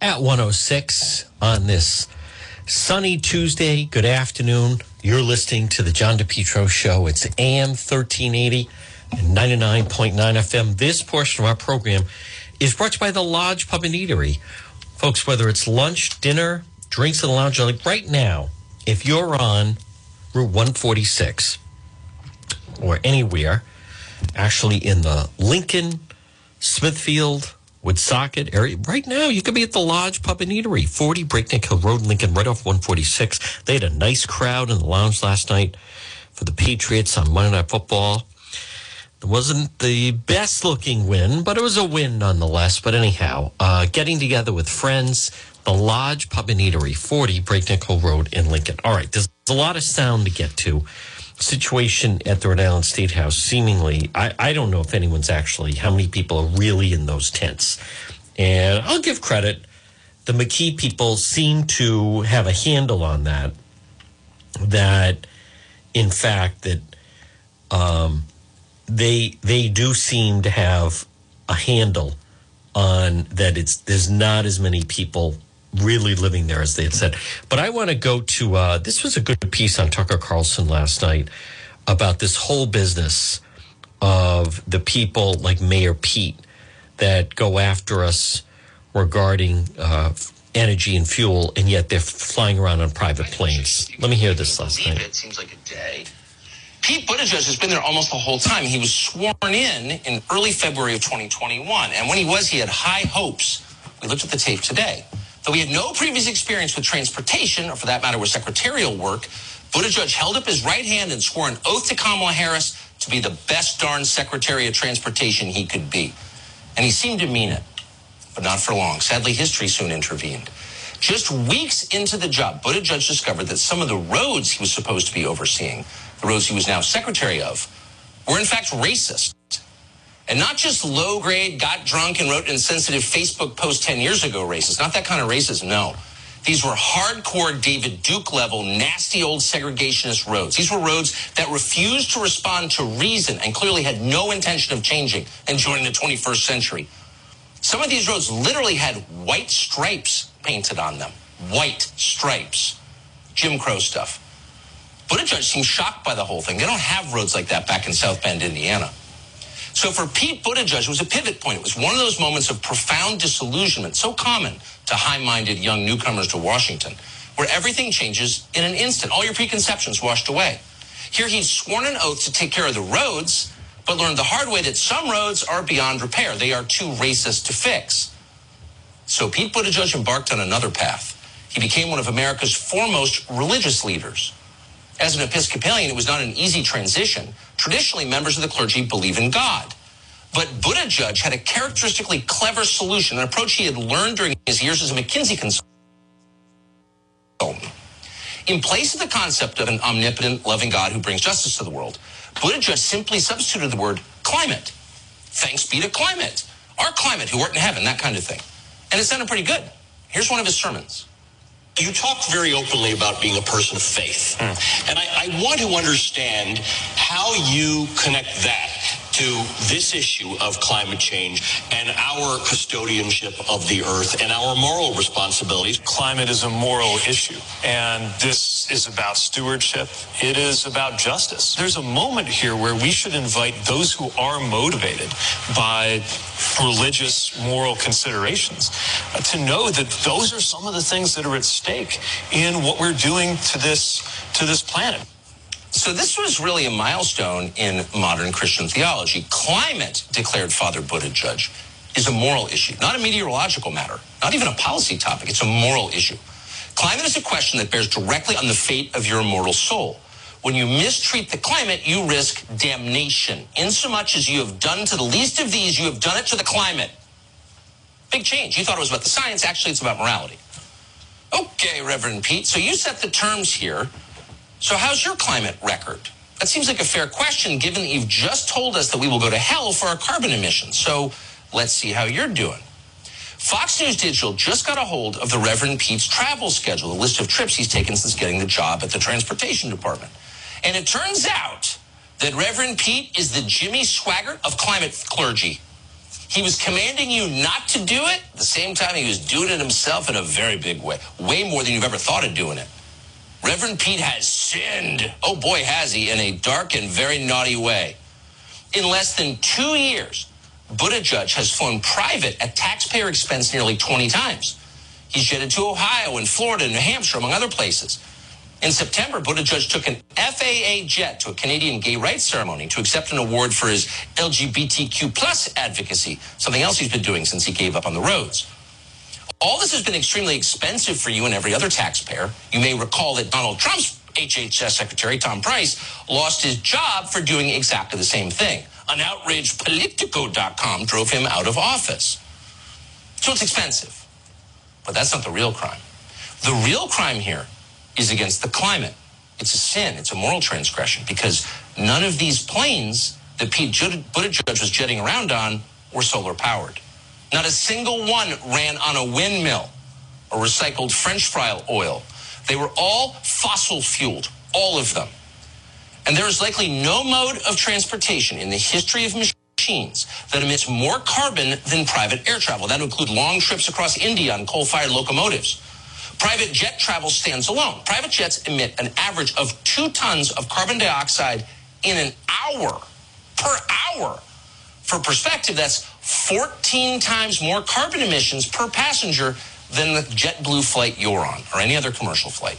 at 106 on this sunny Tuesday. Good afternoon. You're listening to the John DePetro Show. It's AM 1380 and 99.9 FM. This portion of our program is brought to you by the Lodge Pub and Eatery. Folks, whether it's lunch, dinner, drinks in the lounge, like right now, if you're on Route 146 or anywhere, actually in the Lincoln, Smithfield, Woonsocket area. Right now, you could be at the Lodge Pub and Eatery, 40 Breakneck Hill Road, Lincoln, right off 146. They had a nice crowd in the lounge last night for the Patriots on Monday Night Football. It wasn't the best looking win, but it was a win nonetheless. But anyhow, uh, getting together with friends, the Lodge Pub and Eatery, 40 Breakneck Hill Road in Lincoln. All right, there's a lot of sound to get to situation at the Rhode Island State House, seemingly, I, I don't know if anyone's actually, how many people are really in those tents. And I'll give credit. The McKee people seem to have a handle on that. That, in fact, that um, they they do seem to have a handle on that. It's there's not as many people really living there as they had said. But I want to go to uh, this was a good piece on Tucker Carlson last night about this whole business of the people like Mayor Pete that go after us regarding uh, energy and fuel, and yet they're flying around on private planes. Let me hear this last night. It seems like a day. Pete Buttigieg has been there almost the whole time. He was sworn in in early February of 2021, and when he was, he had high hopes. We looked at the tape today. Though he had no previous experience with transportation, or for that matter, with secretarial work, Buttigieg held up his right hand and swore an oath to Kamala Harris to be the best darn Secretary of Transportation he could be. And he seemed to mean it, but not for long. Sadly, history soon intervened. Just weeks into the job, Buttigieg discovered that some of the roads he was supposed to be overseeing, the roads he was now secretary of, were in fact racist. And not just low grade, got drunk and wrote insensitive Facebook post 10 years ago racist. Not that kind of racism, no. These were hardcore David Duke level, nasty old segregationist roads. These were roads that refused to respond to reason and clearly had no intention of changing and joining the 21st century. Some of these roads literally had white stripes painted on them. White stripes. Jim Crow stuff. Buttigieg seems shocked by the whole thing. They don't have roads like that back in South Bend, Indiana. So for Pete Buttigieg, it was a pivot point. It was one of those moments of profound disillusionment, so common to high-minded young newcomers to Washington, where everything changes in an instant. All your preconceptions washed away. Here he's sworn an oath to take care of the roads, but learned the hard way that some roads are beyond repair. They are too racist to fix. So Pete Buttigieg embarked on another path. He became one of America's foremost religious leaders. As an Episcopalian, it was not an easy transition. Traditionally, members of the clergy believe in God. But Buttigieg had a characteristically clever solution, an approach he had learned during his years as a McKinsey consultant. In place of the concept of an omnipotent, loving God who brings justice to the world, Buttigieg simply substituted the word climate. Thanks be to climate. Our climate who art in heaven, that kind of thing. And it sounded pretty good. Here's one of his sermons. You talk very openly about being a person of faith. Hmm. And I, I want to understand how you connect that to this issue of climate change and our custodianship of the earth and our moral responsibilities. Climate is a moral issue, and this is about stewardship. It is about justice. There's a moment here where we should invite those who are motivated by religious, moral considerations uh, to know that those are some of the things that are at stake in what we're doing to this to this planet. So this was really a milestone in modern Christian theology. Climate, declared Father Buttigieg, is a moral issue, not a meteorological matter, not even a policy topic. It's a moral issue. Climate is a question that bears directly on the fate of your immortal soul. When you mistreat the climate, you risk damnation. Insomuch as you have done to the least of these, you have done it to the climate. Big change. You thought it was about the science. Actually, it's about morality. Okay, Reverend Pete. So you set the terms here. So how's your climate record? That seems like a fair question given that you've just told us that we will go to hell for our carbon emissions. So let's see how you're doing. Fox News Digital just got a hold of the Reverend Pete's travel schedule, the list of trips he's taken since getting the job at the transportation department. And it turns out that Reverend Pete is the Jimmy Swaggart of climate clergy. He was commanding you not to do it. The same time, he was doing it himself in a very big way, way more than you've ever thought of doing it. Reverend Pete has sinned. Oh boy, has he, in a dark and very naughty way. In less than two years, Buttigieg has flown private at taxpayer expense nearly 20 times. He's jetted to Ohio and Florida and New Hampshire, among other places. In September, Buttigieg took an FAA jet to a Canadian gay rights ceremony to accept an award for his LGBTQ plus advocacy, something else he's been doing since he gave up on the roads. All this has been extremely expensive for you and every other taxpayer. You may recall that Donald Trump's HHS Secretary, Tom Price, lost his job for doing exactly the same thing. An outraged Politico.com drove him out of office. So it's expensive. But that's not the real crime. The real crime here is against the climate. It's a sin. It's a moral transgression because none of these planes that Pete Buttigieg was jetting around on were solar powered. Not a single one ran on a windmill or recycled French fry oil. They were all fossil fueled, all of them. And there is likely no mode of transportation in the history of machines that emits more carbon than private air travel. That would include long trips across India on coal fired locomotives. Private jet travel stands alone. Private jets emit an average of two tons of carbon dioxide in an hour per hour. For perspective, that's 14 times more carbon emissions per passenger than the JetBlue flight you're on or any other commercial flight.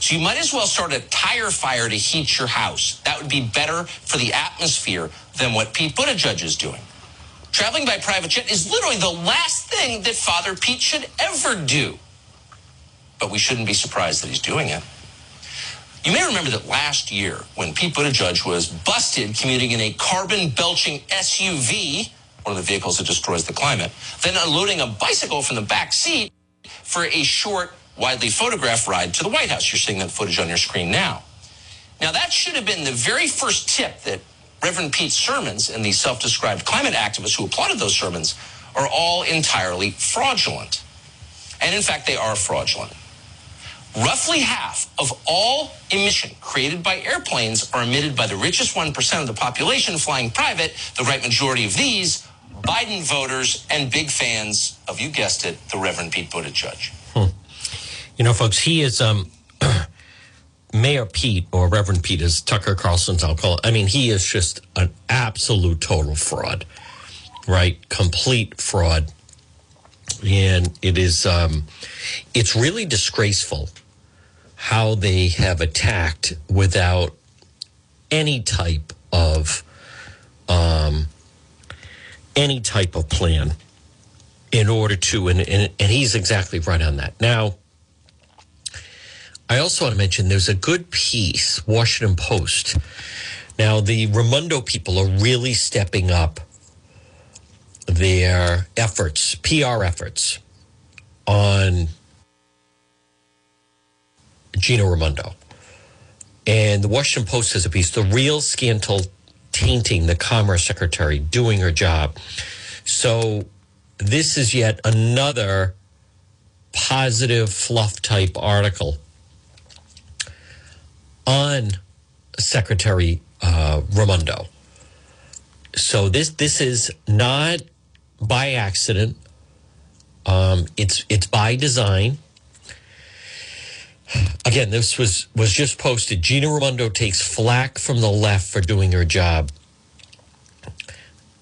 So you might as well start a tire fire to heat your house. That would be better for the atmosphere than what Pete Buttigieg is doing. Traveling by private jet is literally the last thing that Father Pete should ever do but we shouldn't be surprised that he's doing it. You may remember that last year, when Pete Buttigieg was busted commuting in a carbon belching SUV, one of the vehicles that destroys the climate, then unloading a bicycle from the back seat for a short, widely photographed ride to the White House. You're seeing that footage on your screen now. Now, that should have been the very first tip that Reverend Pete's sermons and the self described climate activists who applauded those sermons are all entirely fraudulent. And in fact, they are fraudulent. Roughly half of all emission created by airplanes are emitted by the richest 1% of the population flying private, the right majority of these, Biden voters and big fans of, you guessed it, the Reverend Pete Buttigieg. Hmm. You know, folks, he is um, Mayor Pete or Reverend Pete, as Tucker Carlson's I'll call it. I mean, he is just an absolute total fraud, right? Complete fraud. And it is, um, it's really disgraceful how they have attacked without any type of um, any type of plan in order to and, and, and he's exactly right on that. Now i also want to mention there's a good piece washington post. Now the raimondo people are really stepping up their efforts pr efforts on Gina Raimondo. And the Washington Post has a piece, The Real Scandal Tainting the Commerce Secretary Doing Her Job. So this is yet another positive fluff type article on Secretary uh, Raimondo. So this this is not by accident. Um, it's it's by design. Again, this was was just posted. Gina Raimondo takes flack from the left for doing her job.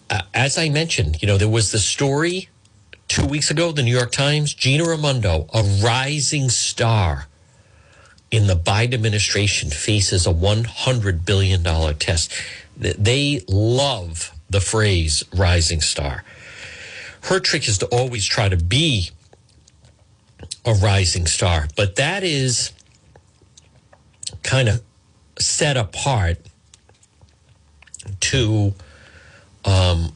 Uh, as I mentioned, you know, there was the story two weeks ago, the New York Times, Gina Raimondo, a rising star in the Biden administration, faces a $100 billion test. They love the phrase rising star. Her trick is to always try to be a rising star, but that is kind of set apart to um,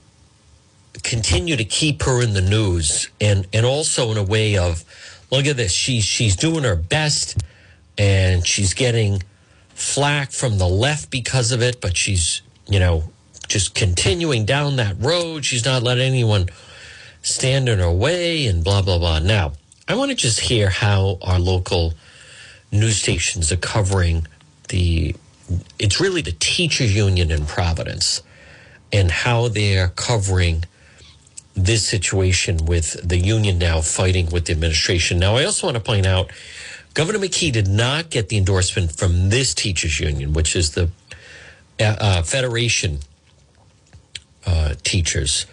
continue to keep her in the news and and also in a way of look at this she's she's doing her best and she's getting flack from the left because of it but she's you know just continuing down that road. She's not letting anyone stand in her way and blah blah blah. Now I want to just hear how our local news stations are covering the. It's really the teachers union in Providence, and how they're covering this situation with the union now fighting with the administration. Now, I also want to point out Governor McKee did not get the endorsement from this teachers union, which is the uh, uh Federation uh, teachers.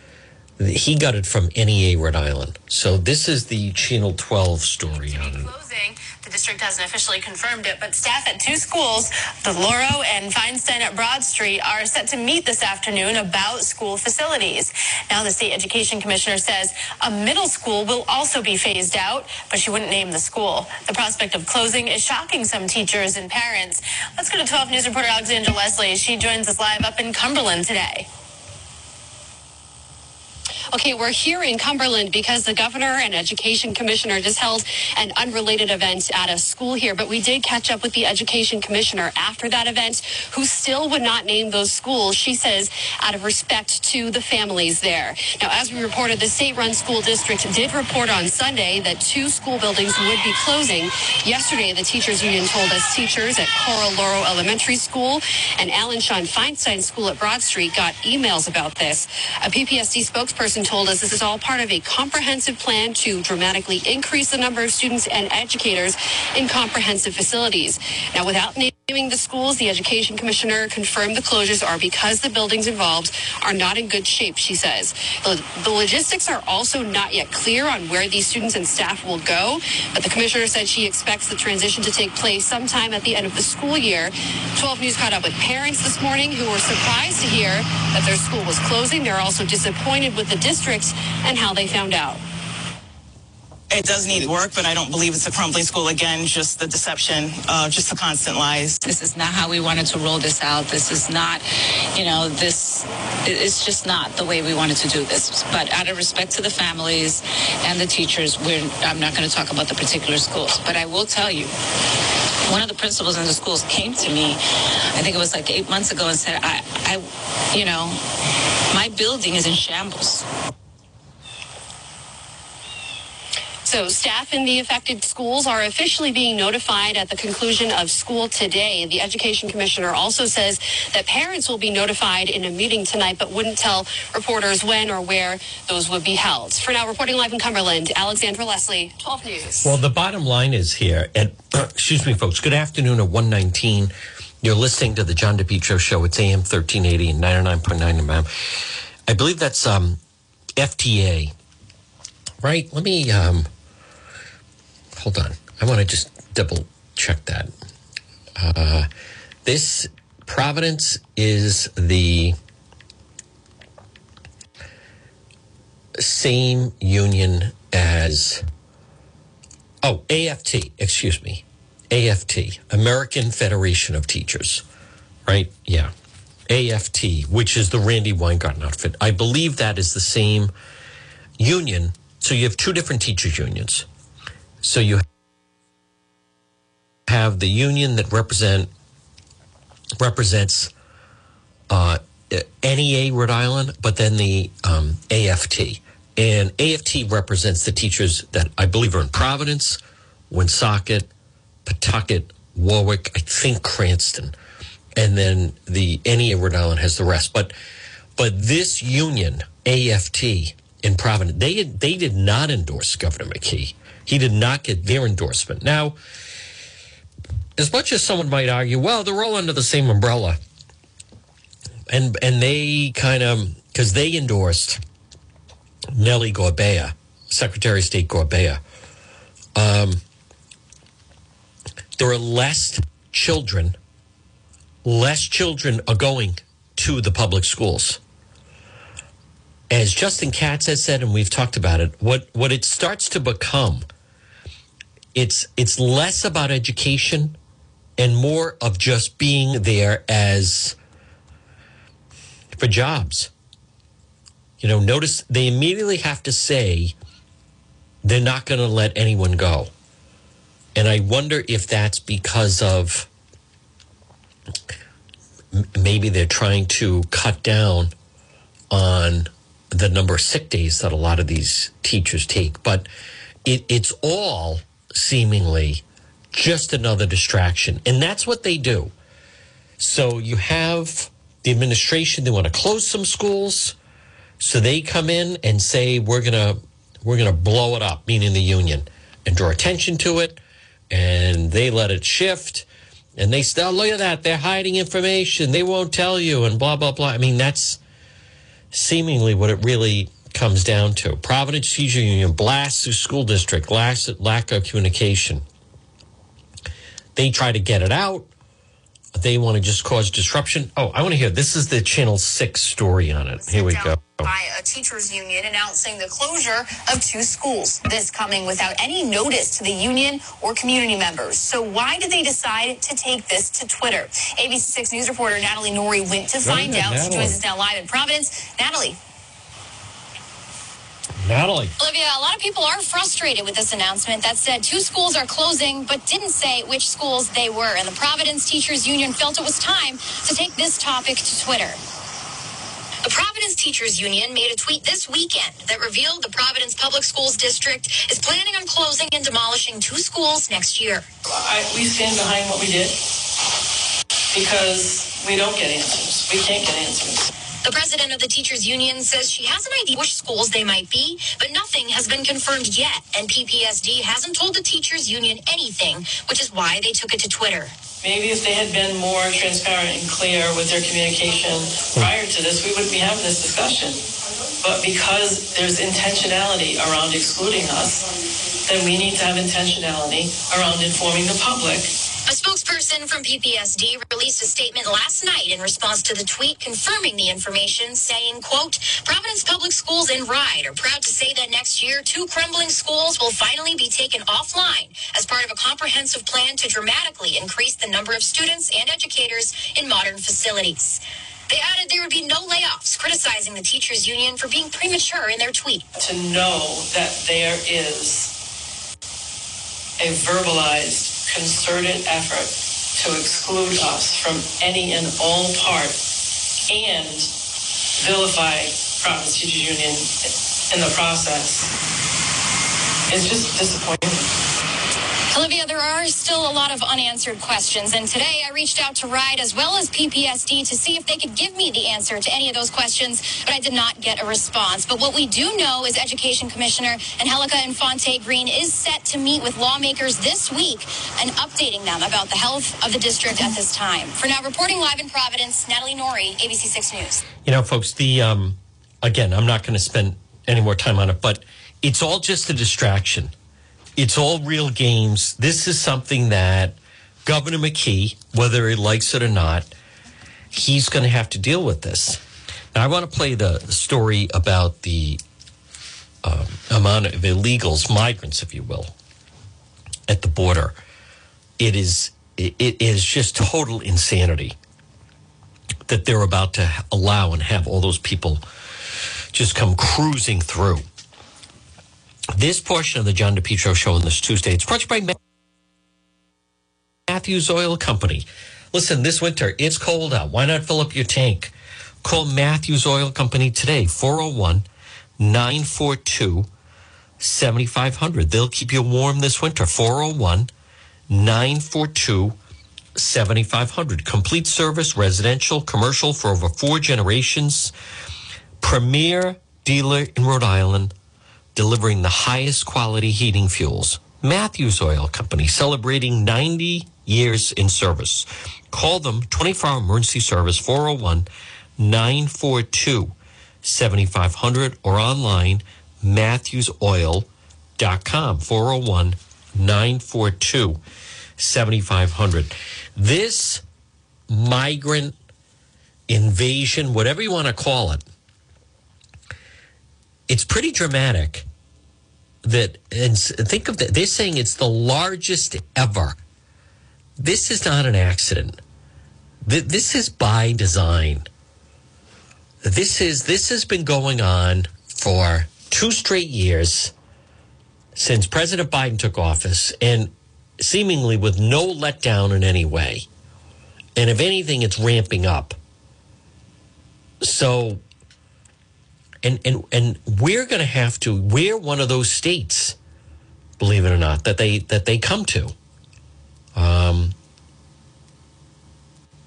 He got it from NEA Rhode Island. So this is the Channel 12 story on closing. The district hasn't officially confirmed it, but staff at two schools, the Lauro and Feinstein at Broad Street, are set to meet this afternoon about school facilities. Now, the state education commissioner says a middle school will also be phased out, but she wouldn't name the school. The prospect of closing is shocking some teachers and parents. Let's go to 12 News reporter Alexandra Leslie. She joins us live up in Cumberland today. Okay, we're here in Cumberland because the governor and education commissioner just held an unrelated event at a school here, but we did catch up with the education commissioner after that event who still would not name those schools, she says, out of respect to the families there. Now, as we reported, the state-run school district did report on Sunday that two school buildings would be closing. Yesterday, the teachers union told us teachers at Coral Lauro Elementary School and Alan Shawn Feinstein School at Broad Street got emails about this. A PPSD spokesperson told us this is all part of a comprehensive plan to dramatically increase the number of students and educators in comprehensive facilities. Now, without the schools, the education commissioner confirmed the closures are because the buildings involved are not in good shape, she says. The, the logistics are also not yet clear on where these students and staff will go, but the commissioner said she expects the transition to take place sometime at the end of the school year. 12 News caught up with parents this morning who were surprised to hear that their school was closing. They're also disappointed with the district and how they found out. It does need work, but I don't believe it's a crumbling school again. Just the deception, uh, just the constant lies. This is not how we wanted to roll this out. This is not, you know, this. It's just not the way we wanted to do this. But out of respect to the families and the teachers, we're. I'm not going to talk about the particular schools, but I will tell you one of the principals in the schools came to me, I think it was like eight months ago, and said, I, I you know, my building is in shambles. So staff in the affected schools are officially being notified at the conclusion of school today. The education commissioner also says that parents will be notified in a meeting tonight, but wouldn't tell reporters when or where those would be held. For now, reporting live in Cumberland, Alexandra Leslie, 12 News. Well, the bottom line is here at, excuse me, folks, good afternoon at 119. You're listening to the John DePetro show. It's AM 1380 and 99.9 FM. I believe that's um, FTA, right? Let me um, hold on. I want to just double check that. Uh, this Providence is the same union as, oh, AFT, excuse me. AFT, American Federation of Teachers, right? Yeah. AFT, which is the Randi Weingarten outfit. I believe that is the same union. So you have two different teachers' unions. So you have the union that represent represents uh, NEA Rhode Island, but then the um, AFT. And AFT represents the teachers that I believe are in Providence, Woonsocket, Pawtucket, Warwick, I think Cranston. And then the NEA Rhode Island has the rest. But but this union, AFT in Providence, they they did not endorse Governor McKee. He did not get their endorsement. Now, as much as someone might argue, well, they're all under the same umbrella, and and they kind of because they endorsed Nellie Gorbea, Secretary of State Gorbea. Um, there are less children, less children are going to the public schools. As Justin Katz has said, and we've talked about it, what what it starts to become it's it's less about education and more of just being there as for jobs. You know, notice they immediately have to say they're not going to let anyone go. And I wonder if that's because of maybe they're trying to cut down on the number of sick days that a lot of these teachers take. But it, it's all seemingly just another distraction. And that's what they do. So you have the administration, they want to close some schools. So they come in and say we're gonna we're gonna blow it up, meaning the union, and draw attention to it, and they let it shift, and they still oh, look at that they're hiding information, they won't tell you, and blah blah blah. I mean that's seemingly what it really comes down to. Providence Teacher Union blasts the school district, lack, lack of communication. They try to get it out. They want to just cause disruption. Oh, I want to hear this is the Channel 6 story on it. Here we go. By a teachers union announcing the closure of two schools. This coming without any notice to the union or community members. So why did they decide to take this to Twitter? ABC 6 News reporter Natalie Nori went to find ahead, out. She joins us now live in Providence. Natalie. Natalie. Olivia, a lot of people are frustrated with this announcement that said two schools are closing, but didn't say which schools they were. And the Providence Teachers Union felt it was time to take this topic to Twitter. The Providence Teachers Union made a tweet this weekend that revealed the Providence Public Schools District is planning on closing and demolishing two schools next year. I, we stand behind what we did because we don't get answers. We can't get answers. The president of the teachers union says she has an idea which schools they might be, but nothing has been confirmed yet. And PPSD hasn't told the teachers union anything, which is why they took it to Twitter. Maybe if they had been more transparent and clear with their communication prior to this, we wouldn't be having this discussion. But because there's intentionality around excluding us, then we need to have intentionality around informing the public A spokesperson from PPSD released a statement last night in response to the tweet confirming the information, saying, quote, Providence Public Schools in RIDE are proud to say that next year, two crumbling schools will finally be taken offline as part of a comprehensive plan to dramatically increase the number of students and educators in modern facilities. They added there would be no layoffs, criticizing the teachers union for being premature in their tweet. to know that there is a verbalized, concerted effort to exclude us from any and all part and vilify Providence Teachers Union in the process. It's just disappointing. Olivia, there are still a lot of unanswered questions, and today I reached out to RIDE as well as PPSD to see if they could give me the answer to any of those questions, but I did not get a response. But what we do know is Education Commissioner Angelica Infante Green is set to meet with lawmakers this week and updating them about the health of the district at this time. For now, reporting live in Providence, Natalie Nori, ABC 6 News. You know, folks, the um, again, I'm not going to spend any more time on it, but it's all just a distraction. It's all real games. This is something that Governor McKee, whether he likes it or not, he's going to have to deal with this. Now, I want to play the story about the um, amount of illegals, migrants, if you will, at the border. It is it, it is just total insanity that they're about to allow and have all those people just come cruising through. This portion of the John DePetro show on this Tuesday, it's brought to you by Matthews Oil Company. Listen, this winter, it's cold out. Why not fill up your tank? Call Matthews Oil Company today, 401 942 7500. They'll keep you warm this winter, 401 942 7500. Complete service, residential, commercial for over four generations. Premier dealer in Rhode Island, delivering the highest quality heating fuels. Matthews Oil Company, celebrating 90 years in service. Call them 24 hour emergency service 401 942 7500 or online matthewsoil.com 401 942 7500. This migrant invasion, whatever you want to call it, it's pretty dramatic. That and think of that. They're saying it's the largest ever. This is not an accident. This is by design. This is this has been going on for two straight years since President Biden took office, and seemingly with no letdown in any way. And if anything, it's ramping up. So, and and and we're going to have to. We're one of those states, believe it or not, that they that they come to. Um,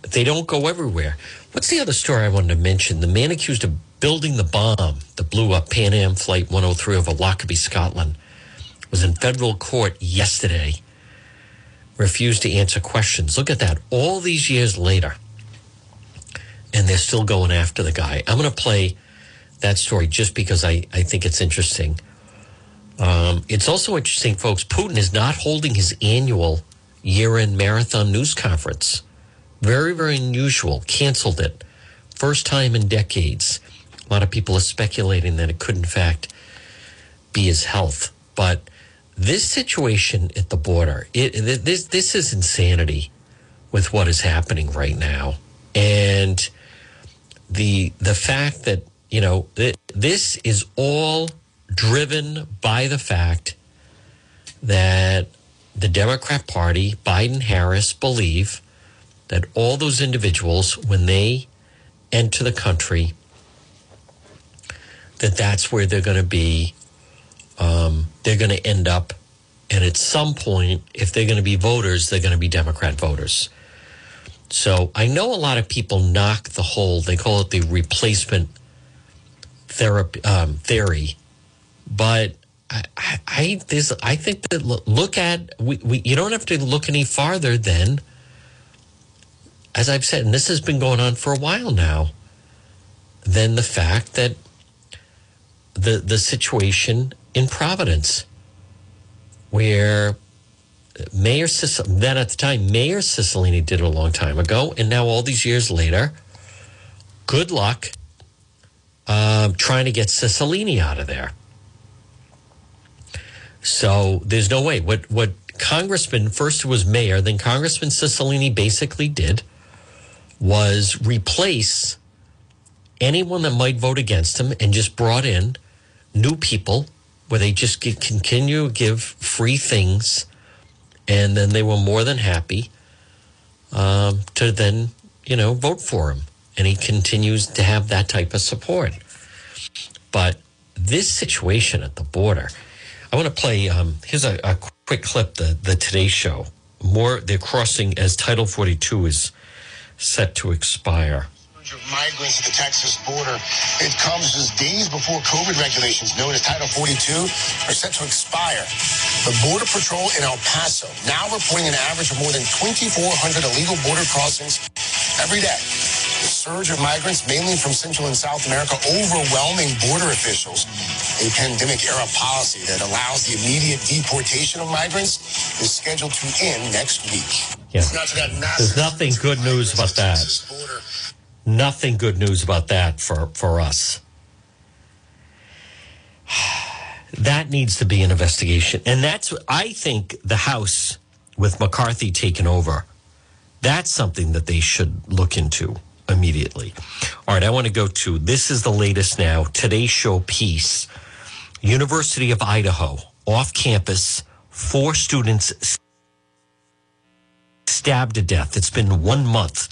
they don't go everywhere. What's the other story I wanted to mention? The man accused of building the bomb that blew up Pan Am Flight 103 over Lockerbie, Scotland, was in federal court yesterday, refused to answer questions. Look at that. All these years later, and they're still going after the guy. I'm going to play that story just because I, I think it's interesting. Um, it's also interesting, folks. Putin is not holding his annual year end marathon news conference. Very, very unusual. Canceled it. First time in decades. A lot of people are speculating that it could, in fact, be his health. But this situation at the border, it, this, this is insanity with what is happening right now. And the, the fact that, you know, this is all driven by the fact that the Democrat Party, Biden Harris, believe that all those individuals, when they enter the country, that that's where they're going to be. Um, they're going to end up, and at some point, if they're going to be voters, they're going to be Democrat voters. So I know a lot of people knock the whole, they call it the replacement therapy, um, theory but I, I, I, this, I think that look at we, we, you don't have to look any farther than, as I've said, and this has been going on for a while now, than the fact that the the situation in Providence, where Mayor Cic- then at the time Mayor Cicilline did it a long time ago, and now all these years later, good luck um, trying to get Cicilline out of there. So there's no way. What what Congressman first was mayor, then Congressman Cicilline basically did was replace anyone that might vote against him and just brought in new people where they just continue to give free things and then they were more than happy um, to then you know vote for him and he continues to have that type of support but this situation at the border I want to play. Um, here's a, a, quick clip. The the Today Show. More. They're crossing as Title 42 is set to expire. Migrants at the Texas border. It comes just days before COVID regulations, known as Title 42, are set to expire. The Border Patrol in El Paso now reporting an average of more than 2,400 illegal border crossings every day. Surge of migrants, mainly from Central and South America, overwhelming border officials. A pandemic era policy that allows the immediate deportation of migrants is scheduled to end next week. Yeah. There's nothing good news about that. Nothing good news about that for, for us. That needs to be an investigation. And that's, I think, the House with McCarthy taking over, that's something that they should look into immediately. All right, I want to go to this is the latest now. Today's show piece University of Idaho, off campus, four students stabbed to death. It's been one month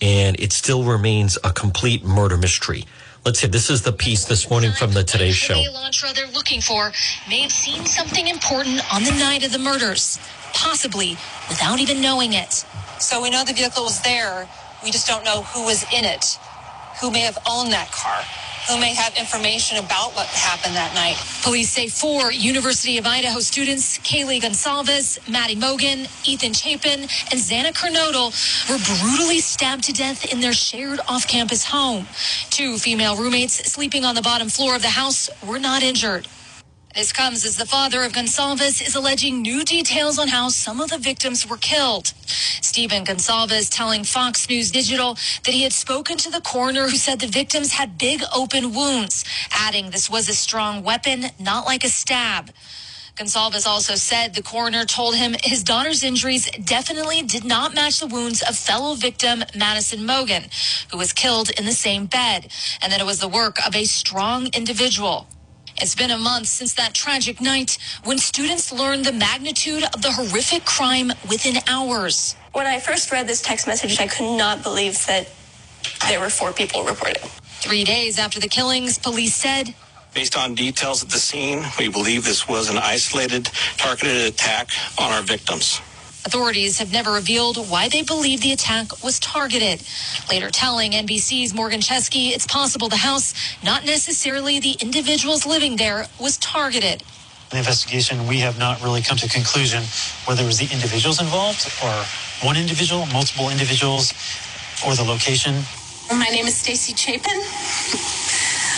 and it still remains a complete murder mystery. Let's see. This is the piece this morning from the Today Show. The Elantra they're looking for may have seen something important on the night of the murders, possibly without even knowing it. So we know the vehicle was there. We just don't know who was in it, who may have owned that car who may have information about what happened that night. Police say four University of Idaho students, Kaylee Goncalves, Maddie Mogen, Ethan Chapin, and Xana Kernodle, were brutally stabbed to death in their shared off-campus home. Two female roommates sleeping on the bottom floor of the house were not injured. This comes as the father of Goncalves is alleging new details on how some of the victims were killed. Stephen Goncalves telling Fox News Digital that he had spoken to the coroner who said the victims had big open wounds, adding this was a strong weapon, not like a stab. Goncalves also said the coroner told him his daughter's injuries definitely did not match the wounds of fellow victim Madison Mogen, who was killed in the same bed, and that it was the work of a strong individual. It's been a month since that tragic night when students learned the magnitude of the horrific crime within hours. When I first read this text message, I could not believe that there were four people reported. Three days after the killings, police said Based on details at the scene, we believe this was an isolated, targeted attack on our victims. Authorities have never revealed why they believe the attack was targeted. Later telling NBC's Morgan Chesky it's possible the house, not necessarily the individuals living there, was targeted. In the investigation, we have not really come to a conclusion whether it was the individuals involved or one individual, multiple individuals, or the location. My name is Stacy Chapin.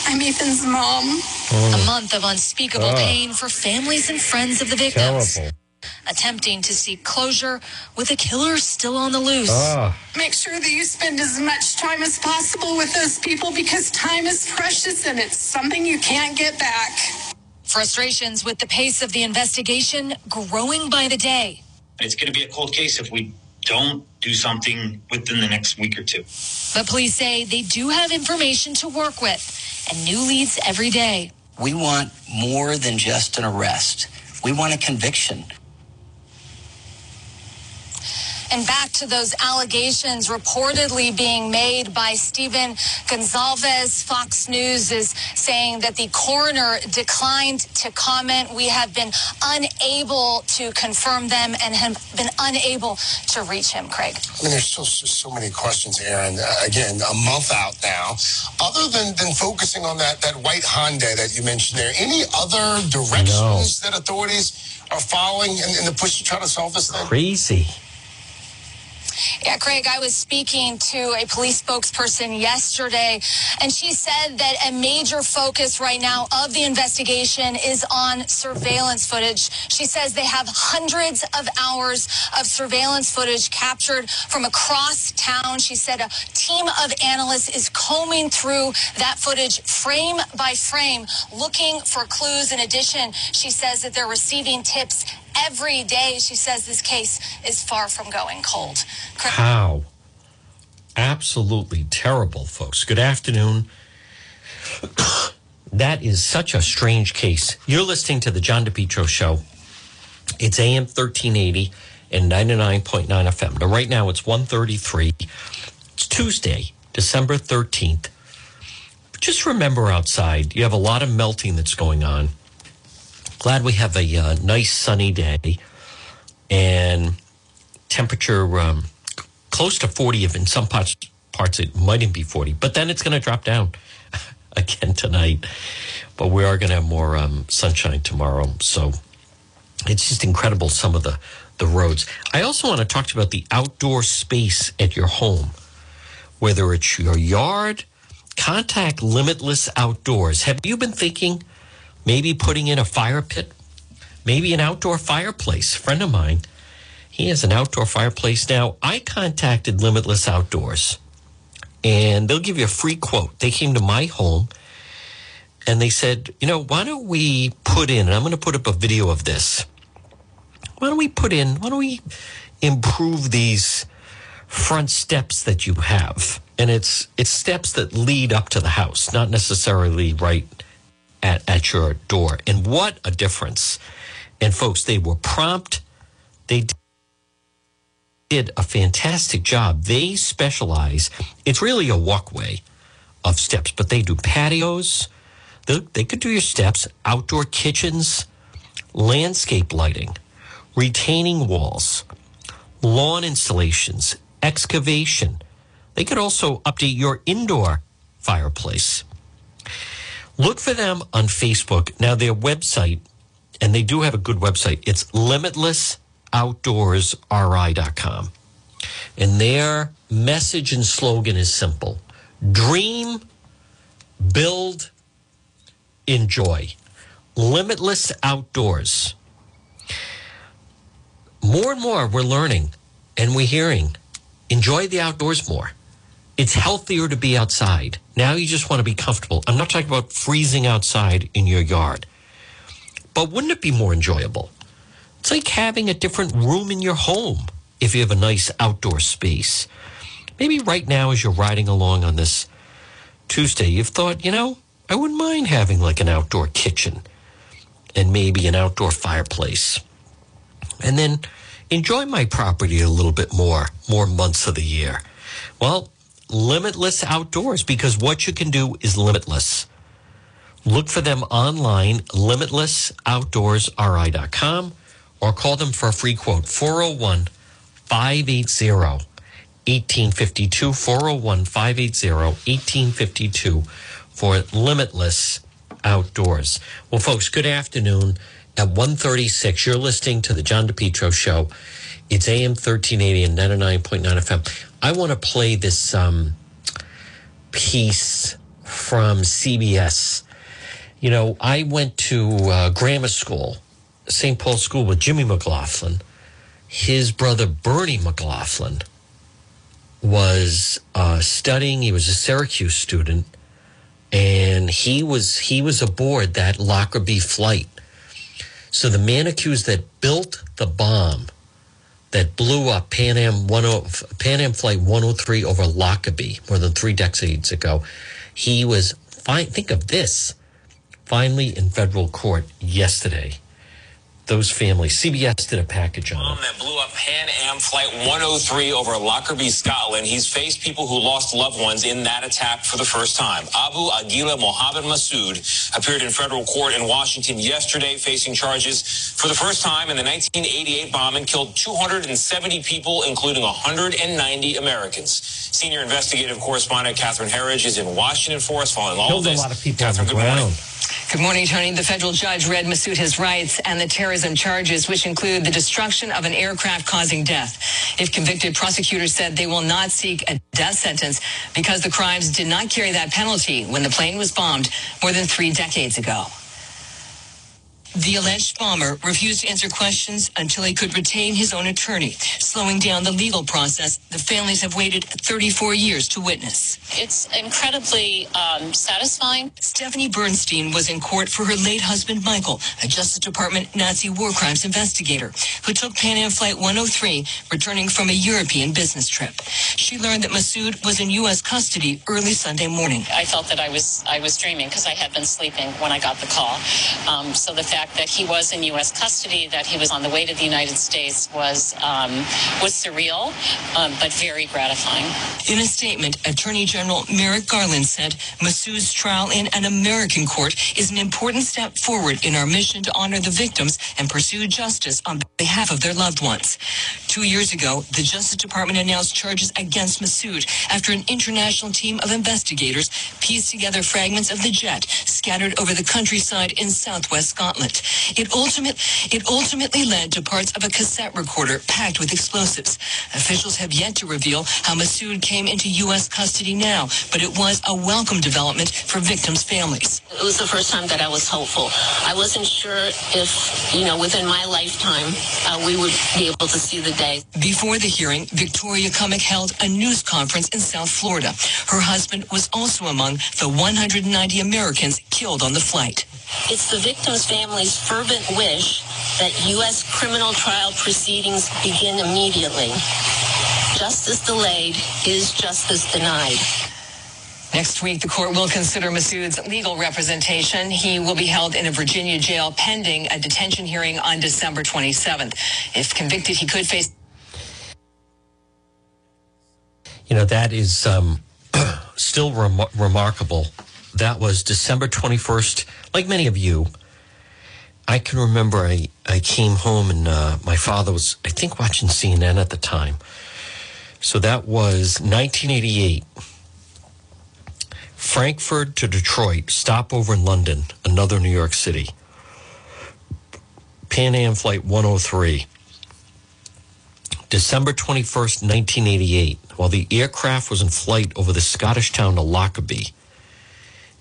I'm Ethan's mom. Oh. A month of unspeakable Ugh. pain for families and friends of the victims. Terrible. Attempting to seek closure with a killer still on the loose. Ah. Make sure that you spend as much time as possible with those people because time is precious and it's something you can't get back. Frustrations with the pace of the investigation growing by the day. It's going to be a cold case if we don't do something within the next week or two. But police say they do have information to work with and new leads every day. We want more than just an arrest. We want a conviction. And back to those allegations reportedly being made by Stephen Gonzalez. Fox News is saying that the coroner declined to comment. We have been unable to confirm them and have been unable to reach him, Craig. I mean, there's still so, so many questions, Aaron. Uh, again, a month out now. Other than, than focusing on that, that white Honda that you mentioned there, any other directions that authorities are following in, in the push to try to solve this thing? Crazy. Yeah, Craig, I was speaking to a police spokesperson yesterday, and she said that a major focus right now of the investigation is on surveillance footage. She says they have hundreds of hours of surveillance footage captured from across town. She said a team of analysts is combing through that footage frame by frame, looking for clues. In addition, she says that they're receiving tips every day. She says this case is far from going cold. How? Absolutely terrible, folks. Good afternoon. that is such a strange case. You're listening to the John DePetro Show. It's AM 1380 and 99.9 FM. Now, right now, it's 133. It's Tuesday, December 13th. Just remember outside, you have a lot of melting that's going on. Glad we have a uh, nice sunny day and temperature um, close to 40 if in some parts parts it might even be 40 but then it's going to drop down again tonight. But we are going to have more um, sunshine tomorrow so it's just incredible some of the the roads. I also want to talk to you about the outdoor space at your home whether it's your yard contact limitless outdoors. Have you been thinking maybe putting in a fire pit maybe an outdoor fireplace a friend of mine he has an outdoor fireplace now. I contacted Limitless Outdoors and they'll give you a free quote. They came to my home and they said, you know, why don't we put in, and I'm going to put up a video of this. Why don't we put in, why don't we improve these front steps that you have? And it's it's steps that lead up to the house, not necessarily right at, at your door. And what a difference. And folks, they were prompt. They did a fantastic job. They specialize, it's really a walkway of steps, but they do patios. They, they could do your steps, outdoor kitchens, landscape lighting, retaining walls, lawn installations, excavation. They could also update your indoor fireplace. Look for them on Facebook. Now, their website, and they do have a good website, it's limitlessoutdoorsri.com. And their message and slogan is simple dream, build, enjoy. Limitless outdoors. More and more, we're learning and we're hearing enjoy the outdoors more. It's healthier to be outside. Now you just want to be comfortable. I'm not talking about freezing outside in your yard, but wouldn't it be more enjoyable? It's like having a different room in your home if you have a nice outdoor space. Maybe right now, as you're riding along on this Tuesday, you've thought, you know, I wouldn't mind having like an outdoor kitchen and maybe an outdoor fireplace. And then enjoy my property a little bit more, more months of the year. Well, limitless outdoors because what you can do is limitless. Look for them online, limitlessoutdoorsri.com, or call them for a free quote, 401 580 1852. 401 580 1852 for Limitless Outdoors. Well, folks, good afternoon. At 136, you're listening to the John DePetro Show. It's AM 1380 and 99.9 FM. I want to play this um, piece from CBS. You know, I went to uh, grammar school, St. Paul School with Jimmy McLaughlin. His brother, Bernie McLaughlin, was uh, studying. He was a Syracuse student, and he was he was aboard that Lockerbie flight. So the man accused that built the bomb that blew up Pan Am one oh, Pan Am flight 103 over Lockerbie more than three decades ago. He was fine. Think of this. Finally in federal court yesterday those families. CBS did a package on it. That blew up Pan Am Flight 103 over Lockerbie, Scotland. He's faced people who lost loved ones in that attack for the first time. Abu Aguila Mohammed Masood appeared in federal court in Washington yesterday facing charges for the first time in the 1988 bombing killed 270 people, including 190 Americans. Senior investigative correspondent Catherine Herridge is in Washington for us following all Killed of this. a lot of people Catherine, good morning. Good morning, Tony. The federal judge read Masood his rights and the terrorism charges, which include the destruction of an aircraft causing death. If convicted, prosecutors said they will not seek a death sentence because the crimes did not carry that penalty when the plane was bombed more than three decades ago. The alleged bomber refused to answer questions until he could retain his own attorney, slowing down the legal process the families have waited 34 years to witness. It's incredibly um, satisfying. Stephanie Bernstein was in court for her late husband, Michael, a Justice Department Nazi war crimes investigator who took Pan Am Flight 103 returning from a European business trip. She learned that Masood was in U.S. custody early Sunday morning. I felt that I was I was dreaming because I had been sleeping when I got the call. Um, so the fact that he was in U.S. custody, that he was on the way to the United States, was um, was surreal, um, but very gratifying. In a statement, Attorney General Merrick Garland said Masood's trial in an American court is an important step forward in our mission to honor the victims and pursue justice on behalf of their loved ones. Two years ago, the Justice Department announced charges against Masood after an international team of investigators pieced together fragments of the jet scattered over the countryside in southwest Scotland. It, ultimate, it ultimately led to parts of a cassette recorder packed with explosives. Officials have yet to reveal how Masood came into U.S. custody now, but it was a welcome development for victims' families. It was the first time that I was hopeful. I wasn't sure if, you know, within my lifetime, uh, we would be able to see the day. Before the hearing, Victoria Cummock held a news conference in South Florida. Her husband was also among the 190 Americans killed on the flight. It's the victim's family's fervent wish that U.S. criminal trial proceedings begin immediately. Justice delayed is justice denied. Next week, the court will consider Masood's legal representation. He will be held in a Virginia jail pending a detention hearing on December 27th. If convicted, he could face You know, that is um, still rem- remarkable. That was December 21st. Like many of you, I can remember I, I came home and uh, my father was, I think, watching CNN at the time. So that was 1988. Frankfurt to Detroit, stopover in London, another New York City. Pan Am Flight 103. December 21st, 1988, while the aircraft was in flight over the Scottish town of Lockerbie,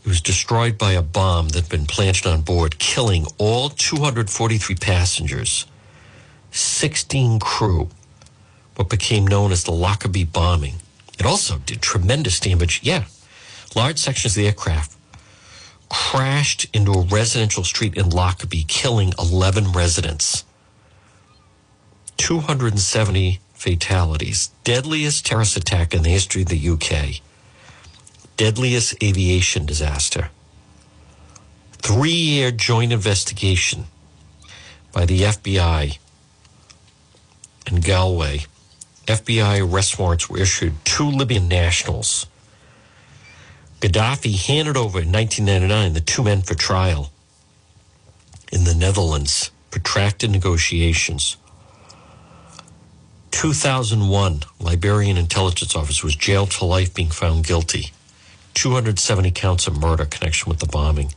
was destroyed by a bomb that had been planted on board, killing all 243 passengers, 16 crew, what became known as the Lockerbie bombing. It also did tremendous damage. Yeah, large sections of the aircraft crashed into a residential street in Lockerbie, killing 11 residents. 270 fatalities. Deadliest terrorist attack in the history of the UK. Deadliest aviation disaster. Three year joint investigation by the FBI in Galloway. FBI arrest warrants were issued. Two Libyan nationals. Gaddafi handed over in 1999 the two men for trial in the Netherlands. Protracted negotiations. 2001, Liberian intelligence officer was jailed for life being found guilty. 270 counts of murder connection with the bombing.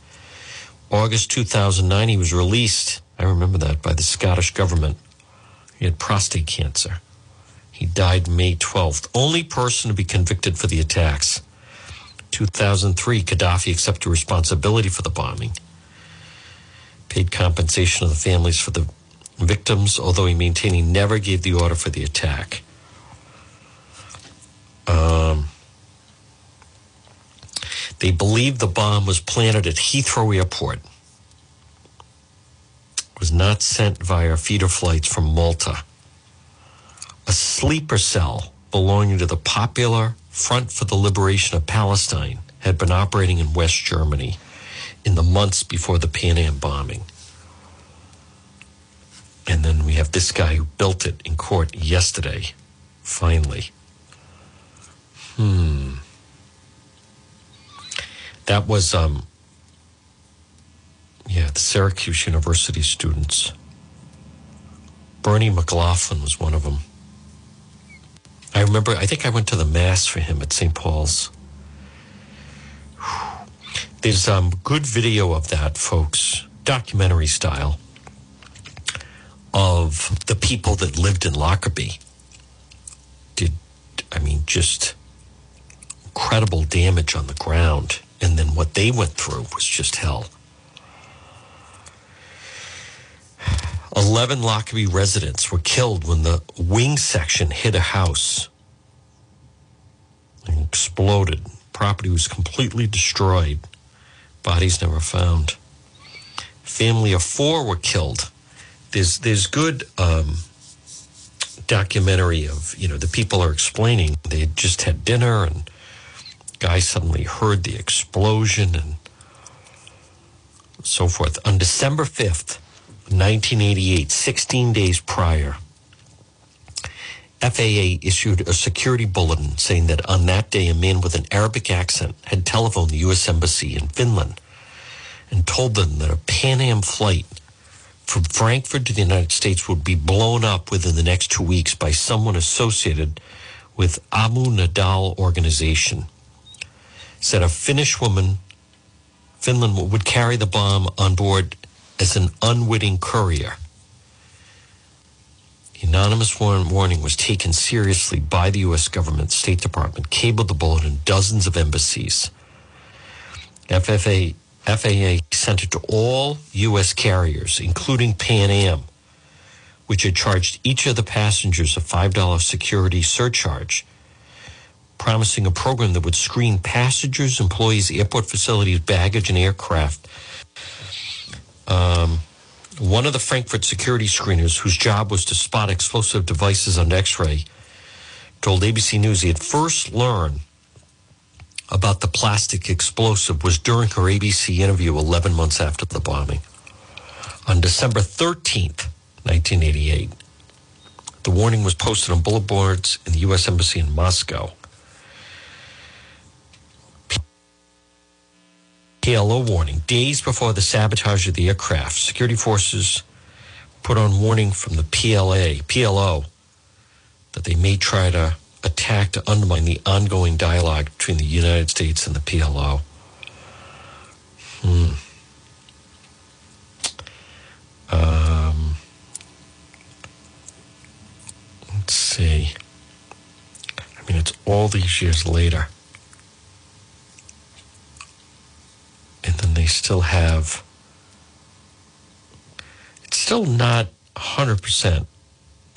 August 2009, he was released. I remember that by the Scottish government. He had prostate cancer. He died May 12th. Only person to be convicted for the attacks. 2003, Gaddafi accepted responsibility for the bombing. Paid compensation to the families for the victims, although he maintained he never gave the order for the attack. Um, they believe the bomb was planted at Heathrow Airport. It was not sent via feeder flights from Malta. A sleeper cell belonging to the Popular Front for the Liberation of Palestine had been operating in West Germany in the months before the Pan Am bombing. And then we have this guy who built it in court yesterday, finally. Hmm. That was, um, yeah, the Syracuse University students. Bernie McLaughlin was one of them. I remember, I think I went to the Mass for him at St. Paul's. There's um, good video of that, folks, documentary style, of the people that lived in Lockerbie. Did, I mean, just incredible damage on the ground. And then what they went through was just hell. 11 Lockerbie residents were killed when the wing section hit a house and exploded. Property was completely destroyed. Bodies never found. Family of four were killed. There's there's good um, documentary of you know the people are explaining they just had dinner and guy suddenly heard the explosion and so forth on December fifth, nineteen eighty eight, 16 days prior. FAA issued a security bulletin saying that on that day, a man with an Arabic accent had telephoned the U.S. Embassy in Finland and told them that a Pan Am flight from Frankfurt to the United States would be blown up within the next two weeks by someone associated with Abu Nidal organization. Said a Finnish woman, Finland would carry the bomb on board as an unwitting courier. The anonymous warning was taken seriously by the U.S. government, State Department, cabled the bulletin dozens of embassies. FFA, FAA sent it to all U.S. carriers, including Pan Am, which had charged each of the passengers a $5 security surcharge, promising a program that would screen passengers, employees, airport facilities, baggage, and aircraft. Um, one of the Frankfurt security screeners, whose job was to spot explosive devices on X ray, told ABC News he had first learned about the plastic explosive was during her ABC interview 11 months after the bombing. On December 13th, 1988, the warning was posted on bulletin boards in the U.S. Embassy in Moscow. PLO warning. Days before the sabotage of the aircraft, security forces put on warning from the PLA, PLO, that they may try to attack to undermine the ongoing dialogue between the United States and the PLO. Hmm. Um, let's see. I mean, it's all these years later. and then they still have it's still not 100%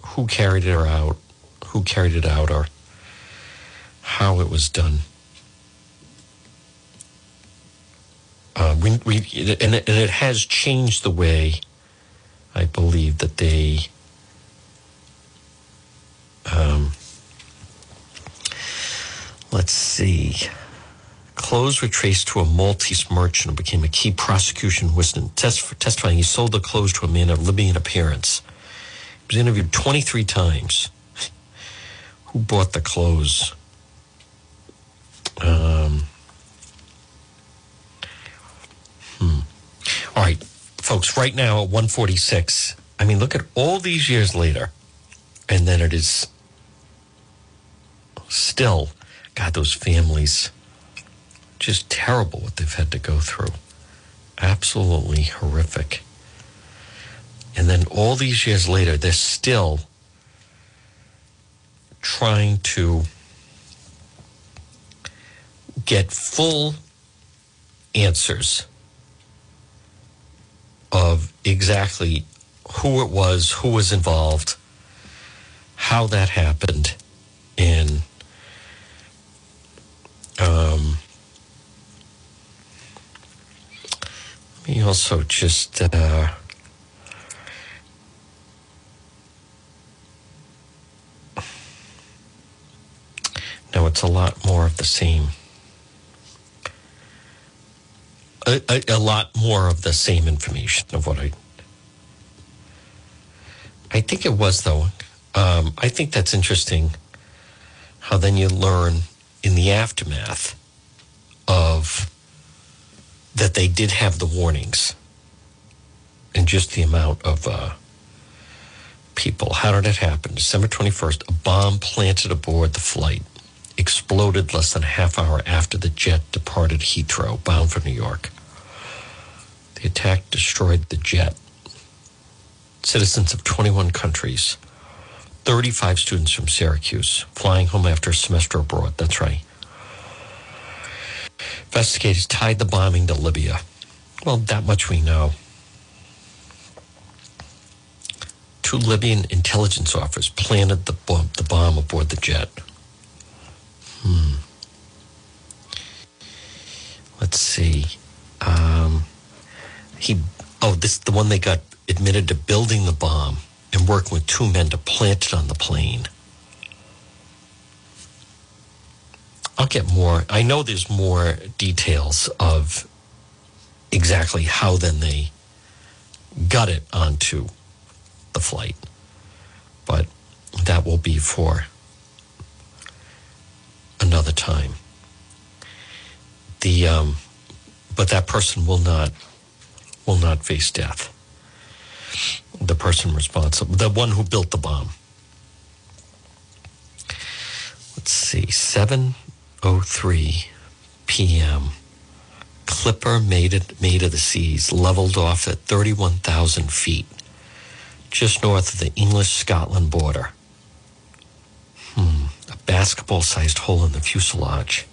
who carried it out who carried it out or how it was done. Uh, we, we, and, it, and it has changed the way I believe that they um, let's see Clothes were traced to a Maltese merchant who became a key prosecution witness, testifying he sold the clothes to a man of Libyan appearance. He was interviewed 23 times. Who bought the clothes? Um, hmm. All right, folks, right now at 146, I mean, look at all these years later, and then it is still, God, those families, just terrible what they've had to go through. Absolutely horrific. And then all these years later, they're still trying to get full answers of exactly who it was, who was involved, how that happened, and um, me also just uh, no, it's a lot more of the same. A, a, a lot more of the same information of what I. I think it was though. Um, I think that's interesting. How then you learn in the aftermath of that they did have the warnings and just the amount of uh, people. How did it happen? December 21st, a bomb planted aboard the flight exploded less than a half hour after the jet departed Heathrow, bound for New York. The attack destroyed the jet. Citizens of 21 countries, 35 students from Syracuse, flying home after a semester abroad. That's right. Investigators tied the bombing to Libya. Well, that much we know. Two Libyan intelligence officers planted the bomb, the bomb aboard the jet. Hmm. Let's see. Um, he, oh, this the one they got admitted to building the bomb and working with two men to plant it on the plane. I'll get more. I know there's more details of exactly how then they got it onto the flight, but that will be for another time. The um, but that person will not will not face death. The person responsible, the one who built the bomb. Let's see, seven oh three p.m. Clipper made it Maid of the Seas, leveled off at thirty one thousand feet, just north of the English Scotland border. Hmm, a basketball sized hole in the fuselage.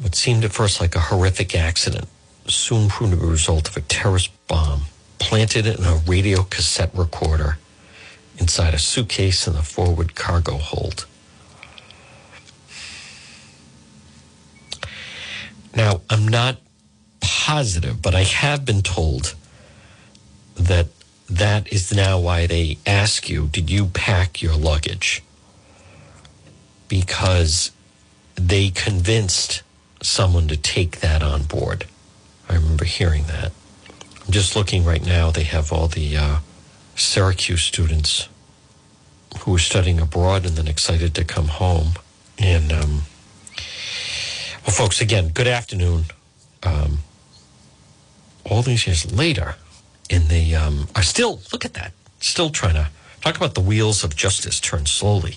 What seemed at first like a horrific accident soon proved to be a result of a terrorist bomb planted in a radio cassette recorder inside a suitcase in the forward cargo hold. Now, I'm not positive, but I have been told that that is now why they ask you, did you pack your luggage? Because they convinced someone to take that on board. I remember hearing that. I'm just looking right now, they have all the uh, Syracuse students who are studying abroad and then excited to come home. And, um, folks, again, good afternoon. Um, all these years later, and they um, are still, look at that, still trying to talk about the wheels of justice turn slowly,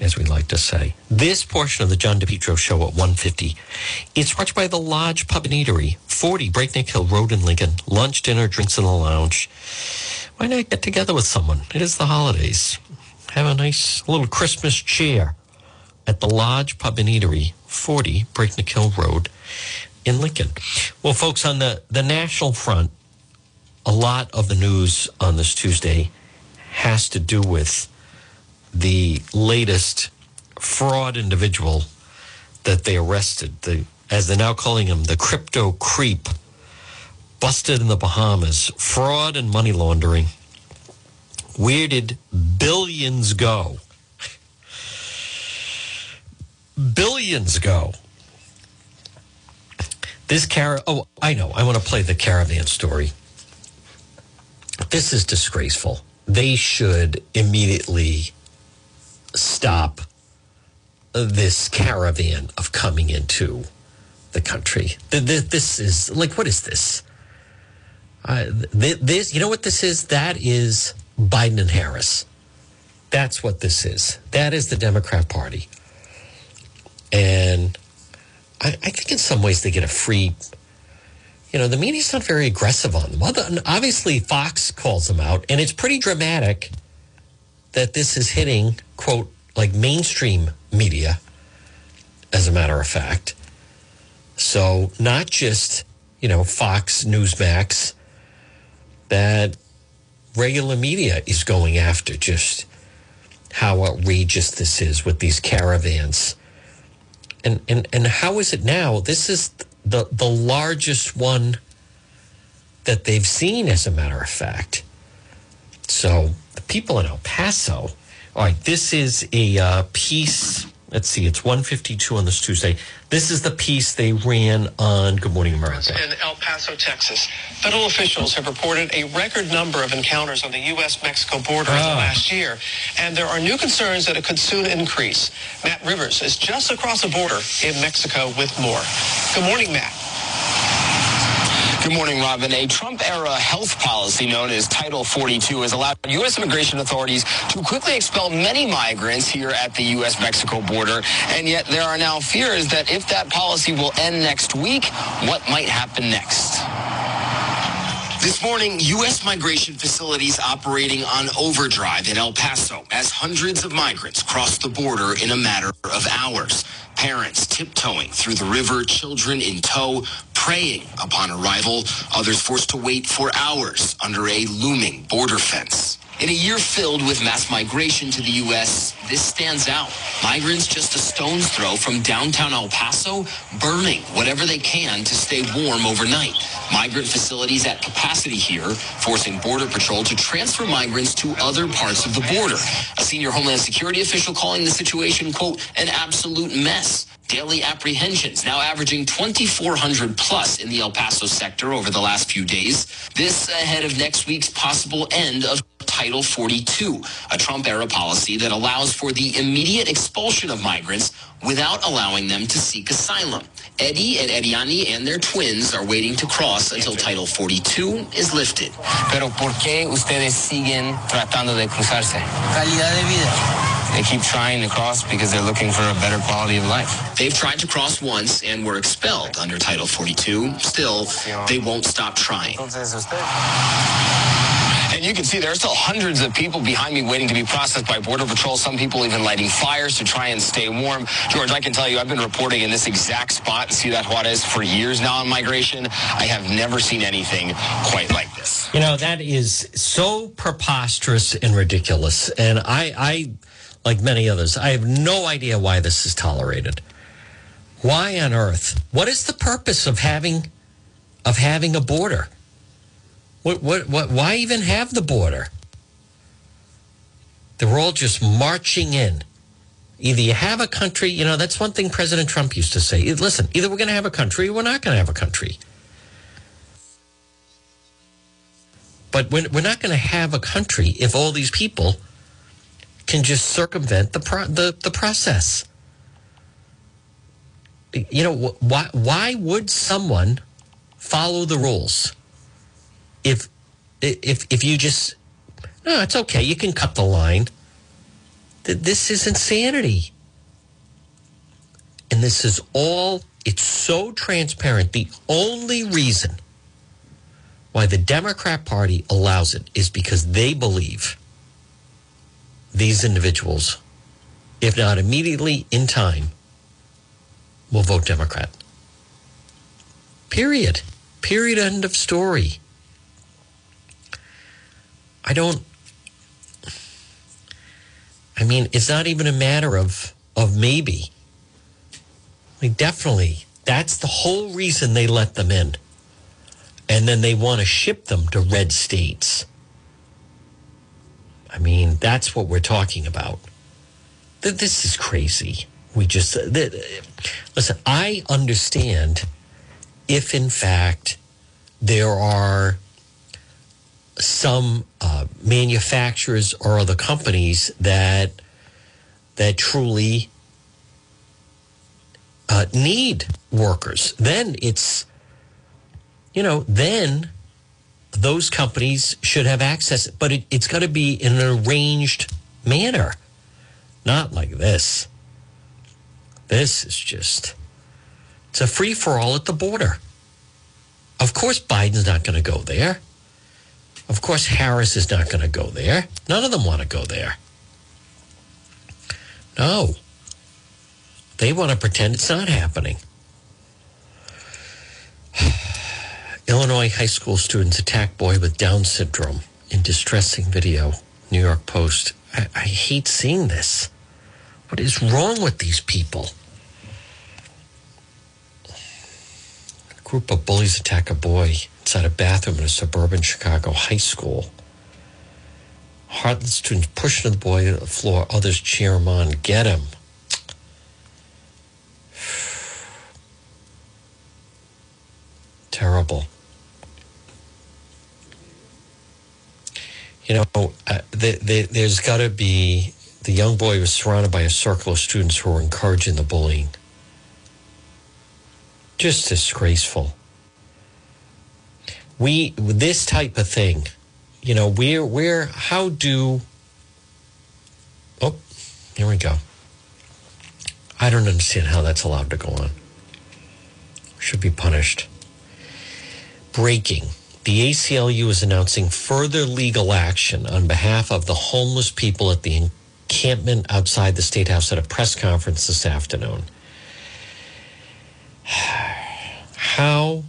as we like to say. This portion of the John DePetro show at 150 is brought by the Lodge Pub and Eatery, 40 Breakneck Hill Road in Lincoln. Lunch, dinner, drinks in the lounge. Why not get together with someone? It is the holidays. Have a nice little Christmas cheer at the Lodge Pub and Eatery, 40 Breakneck Hill Road in Lincoln. Well, folks, on the, the national front, a lot of the news on this Tuesday has to do with the latest fraud individual that they arrested. The, as they're now calling him, the crypto creep, busted in the Bahamas, fraud and money laundering. Where did billions go? Billions go. This car. Oh, I know. I want to play the caravan story. This is disgraceful. They should immediately stop this caravan of coming into the country. This is like, what is this? Uh, this, you know what this is? That is Biden and Harris. That's what this is. That is the Democrat Party. And I, I think in some ways they get a free, you know, the media's not very aggressive on them. Obviously, Fox calls them out, and it's pretty dramatic that this is hitting, quote, like mainstream media, as a matter of fact. So, not just, you know, Fox, Newsmax, that regular media is going after just how outrageous this is with these caravans. And, and, and how is it now? This is the, the largest one that they've seen, as a matter of fact. So the people in El Paso, all right, this is a uh, piece. Let's see, it's 152 on this Tuesday. This is the piece they ran on Good Morning America. In El Paso, Texas, federal officials have reported a record number of encounters on the U.S. Mexico border in the Ah. last year, and there are new concerns that it could soon increase. Matt Rivers is just across the border in Mexico with more. Good morning, Matt. Good morning, Robin. A Trump era health policy known as Title 42 has allowed U.S. immigration authorities to quickly expel many migrants here at the U.S. Mexico border. And yet there are now fears that if that policy will end next week, what might happen next? This morning, U.S. migration facilities operating on overdrive in El Paso as hundreds of migrants cross the border in a matter of hours. Parents tiptoeing through the river, children in tow, praying upon arrival, others forced to wait for hours under a looming border fence. In a year filled with mass migration to the U.S., this stands out. Migrants just a stone's throw from downtown El Paso, burning whatever they can to stay warm overnight. Migrant facilities at capacity here, forcing Border Patrol to transfer migrants to other parts of the border. A senior Homeland Security official calling the situation, quote, an absolute mess. Daily apprehensions now averaging 2,400 plus in the El Paso sector over the last few days. This ahead of next week's possible end of Title 42, a Trump era policy that allows for the immediate expulsion of migrants without allowing them to seek asylum. Eddie and Ediani and their twins are waiting to cross until Title 42 is lifted. Pero ¿por qué ustedes siguen tratando de cruzarse? Calidad de vida. They keep trying to cross because they're looking for a better quality of life. They've tried to cross once and were expelled under Title 42. Still, they won't stop trying. And you can see there are still hundreds of people behind me waiting to be processed by Border Patrol. Some people even lighting fires to try and stay warm. George, I can tell you, I've been reporting in this exact spot, Ciudad Juarez, for years now on migration. I have never seen anything quite like this. You know, that is so preposterous and ridiculous. And I, I, like many others, I have no idea why this is tolerated. Why on earth? What is the purpose of having of having a border? What, what, what, why even have the border? They're all just marching in. Either you have a country, you know, that's one thing President Trump used to say. Listen, either we're going to have a country or we're not going to have a country. But we're, we're not going to have a country if all these people can just circumvent the, pro- the, the process. You know, why, why would someone follow the rules? if if if you just no, it's okay. You can cut the line. This is insanity, and this is all. It's so transparent. The only reason why the Democrat Party allows it is because they believe these individuals, if not immediately in time, will vote Democrat. Period. Period. End of story. I don't. I mean, it's not even a matter of of maybe. I mean, definitely, that's the whole reason they let them in, and then they want to ship them to red states. I mean, that's what we're talking about. This is crazy. We just listen. I understand if, in fact, there are some uh, manufacturers or other companies that that truly uh, need workers. Then it's you know then those companies should have access, but it, it's got to be in an arranged manner, not like this. This is just, it's a free for all at the border. Of course, Biden's not going to go there. Of course, Harris is not going to go there. None of them want to go there. No. They want to pretend it's not happening. Illinois high school students attack boy with Down syndrome in distressing video. New York Post. I, I hate seeing this. What is wrong with these people? A group of bullies attack a boy inside a bathroom in a suburban Chicago high school. Heartless students pushing the boy to the floor. Others cheer him on. Get him. Terrible. You know, uh, the, the, there's got to be the young boy was surrounded by a circle of students who were encouraging the bullying. Just disgraceful. We this type of thing, you know, we're we're how do oh here we go. I don't understand how that's allowed to go on. Should be punished. Breaking. The ACLU is announcing further legal action on behalf of the homeless people at the encampment outside the State House at a press conference this afternoon. How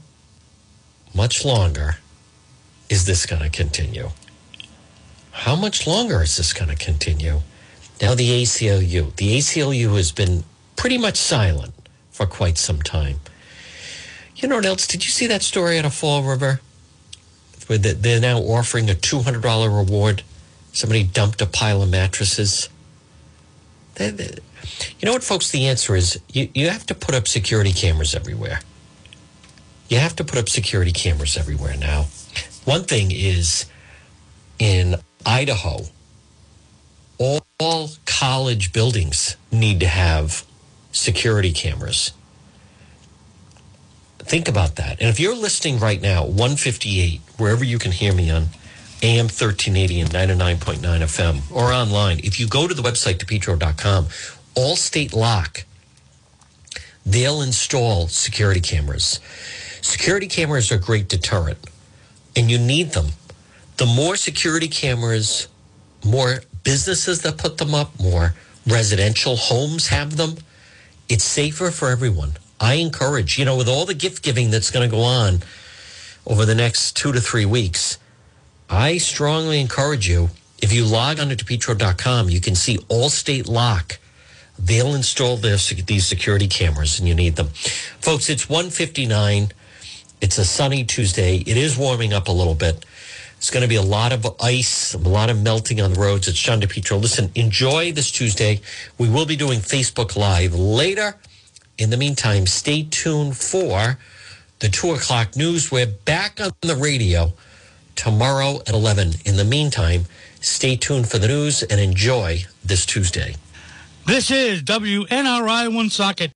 much longer is this going to continue? How much longer is this going to continue? Now, the ACLU. The ACLU has been pretty much silent for quite some time. You know what else? Did you see that story out of Fall River? They're now offering a $200 reward. Somebody dumped a pile of mattresses. You know what, folks? The answer is you, you have to put up security cameras everywhere. You have to put up security cameras everywhere now. One thing is in Idaho, all, all college buildings need to have security cameras. Think about that. And if you're listening right now, 158, wherever you can hear me on AM 1380 and 99.9 FM or online, if you go to the website, depetro.com, Allstate Lock, they'll install security cameras. Security cameras are a great deterrent, and you need them. The more security cameras, more businesses that put them up, more residential homes have them, it's safer for everyone. I encourage, you know, with all the gift giving that's going to go on over the next two to three weeks, I strongly encourage you. If you log on to depetro.com, you can see Allstate Lock. They'll install this, these security cameras and you need them. Folks, it's 159. It's a sunny Tuesday. It is warming up a little bit. It's going to be a lot of ice, a lot of melting on the roads. It's John DePetro. Listen, enjoy this Tuesday. We will be doing Facebook Live later. In the meantime, stay tuned for the two o'clock news. We're back on the radio tomorrow at 11. In the meantime, stay tuned for the news and enjoy this Tuesday. This is WNRI Woonsocket.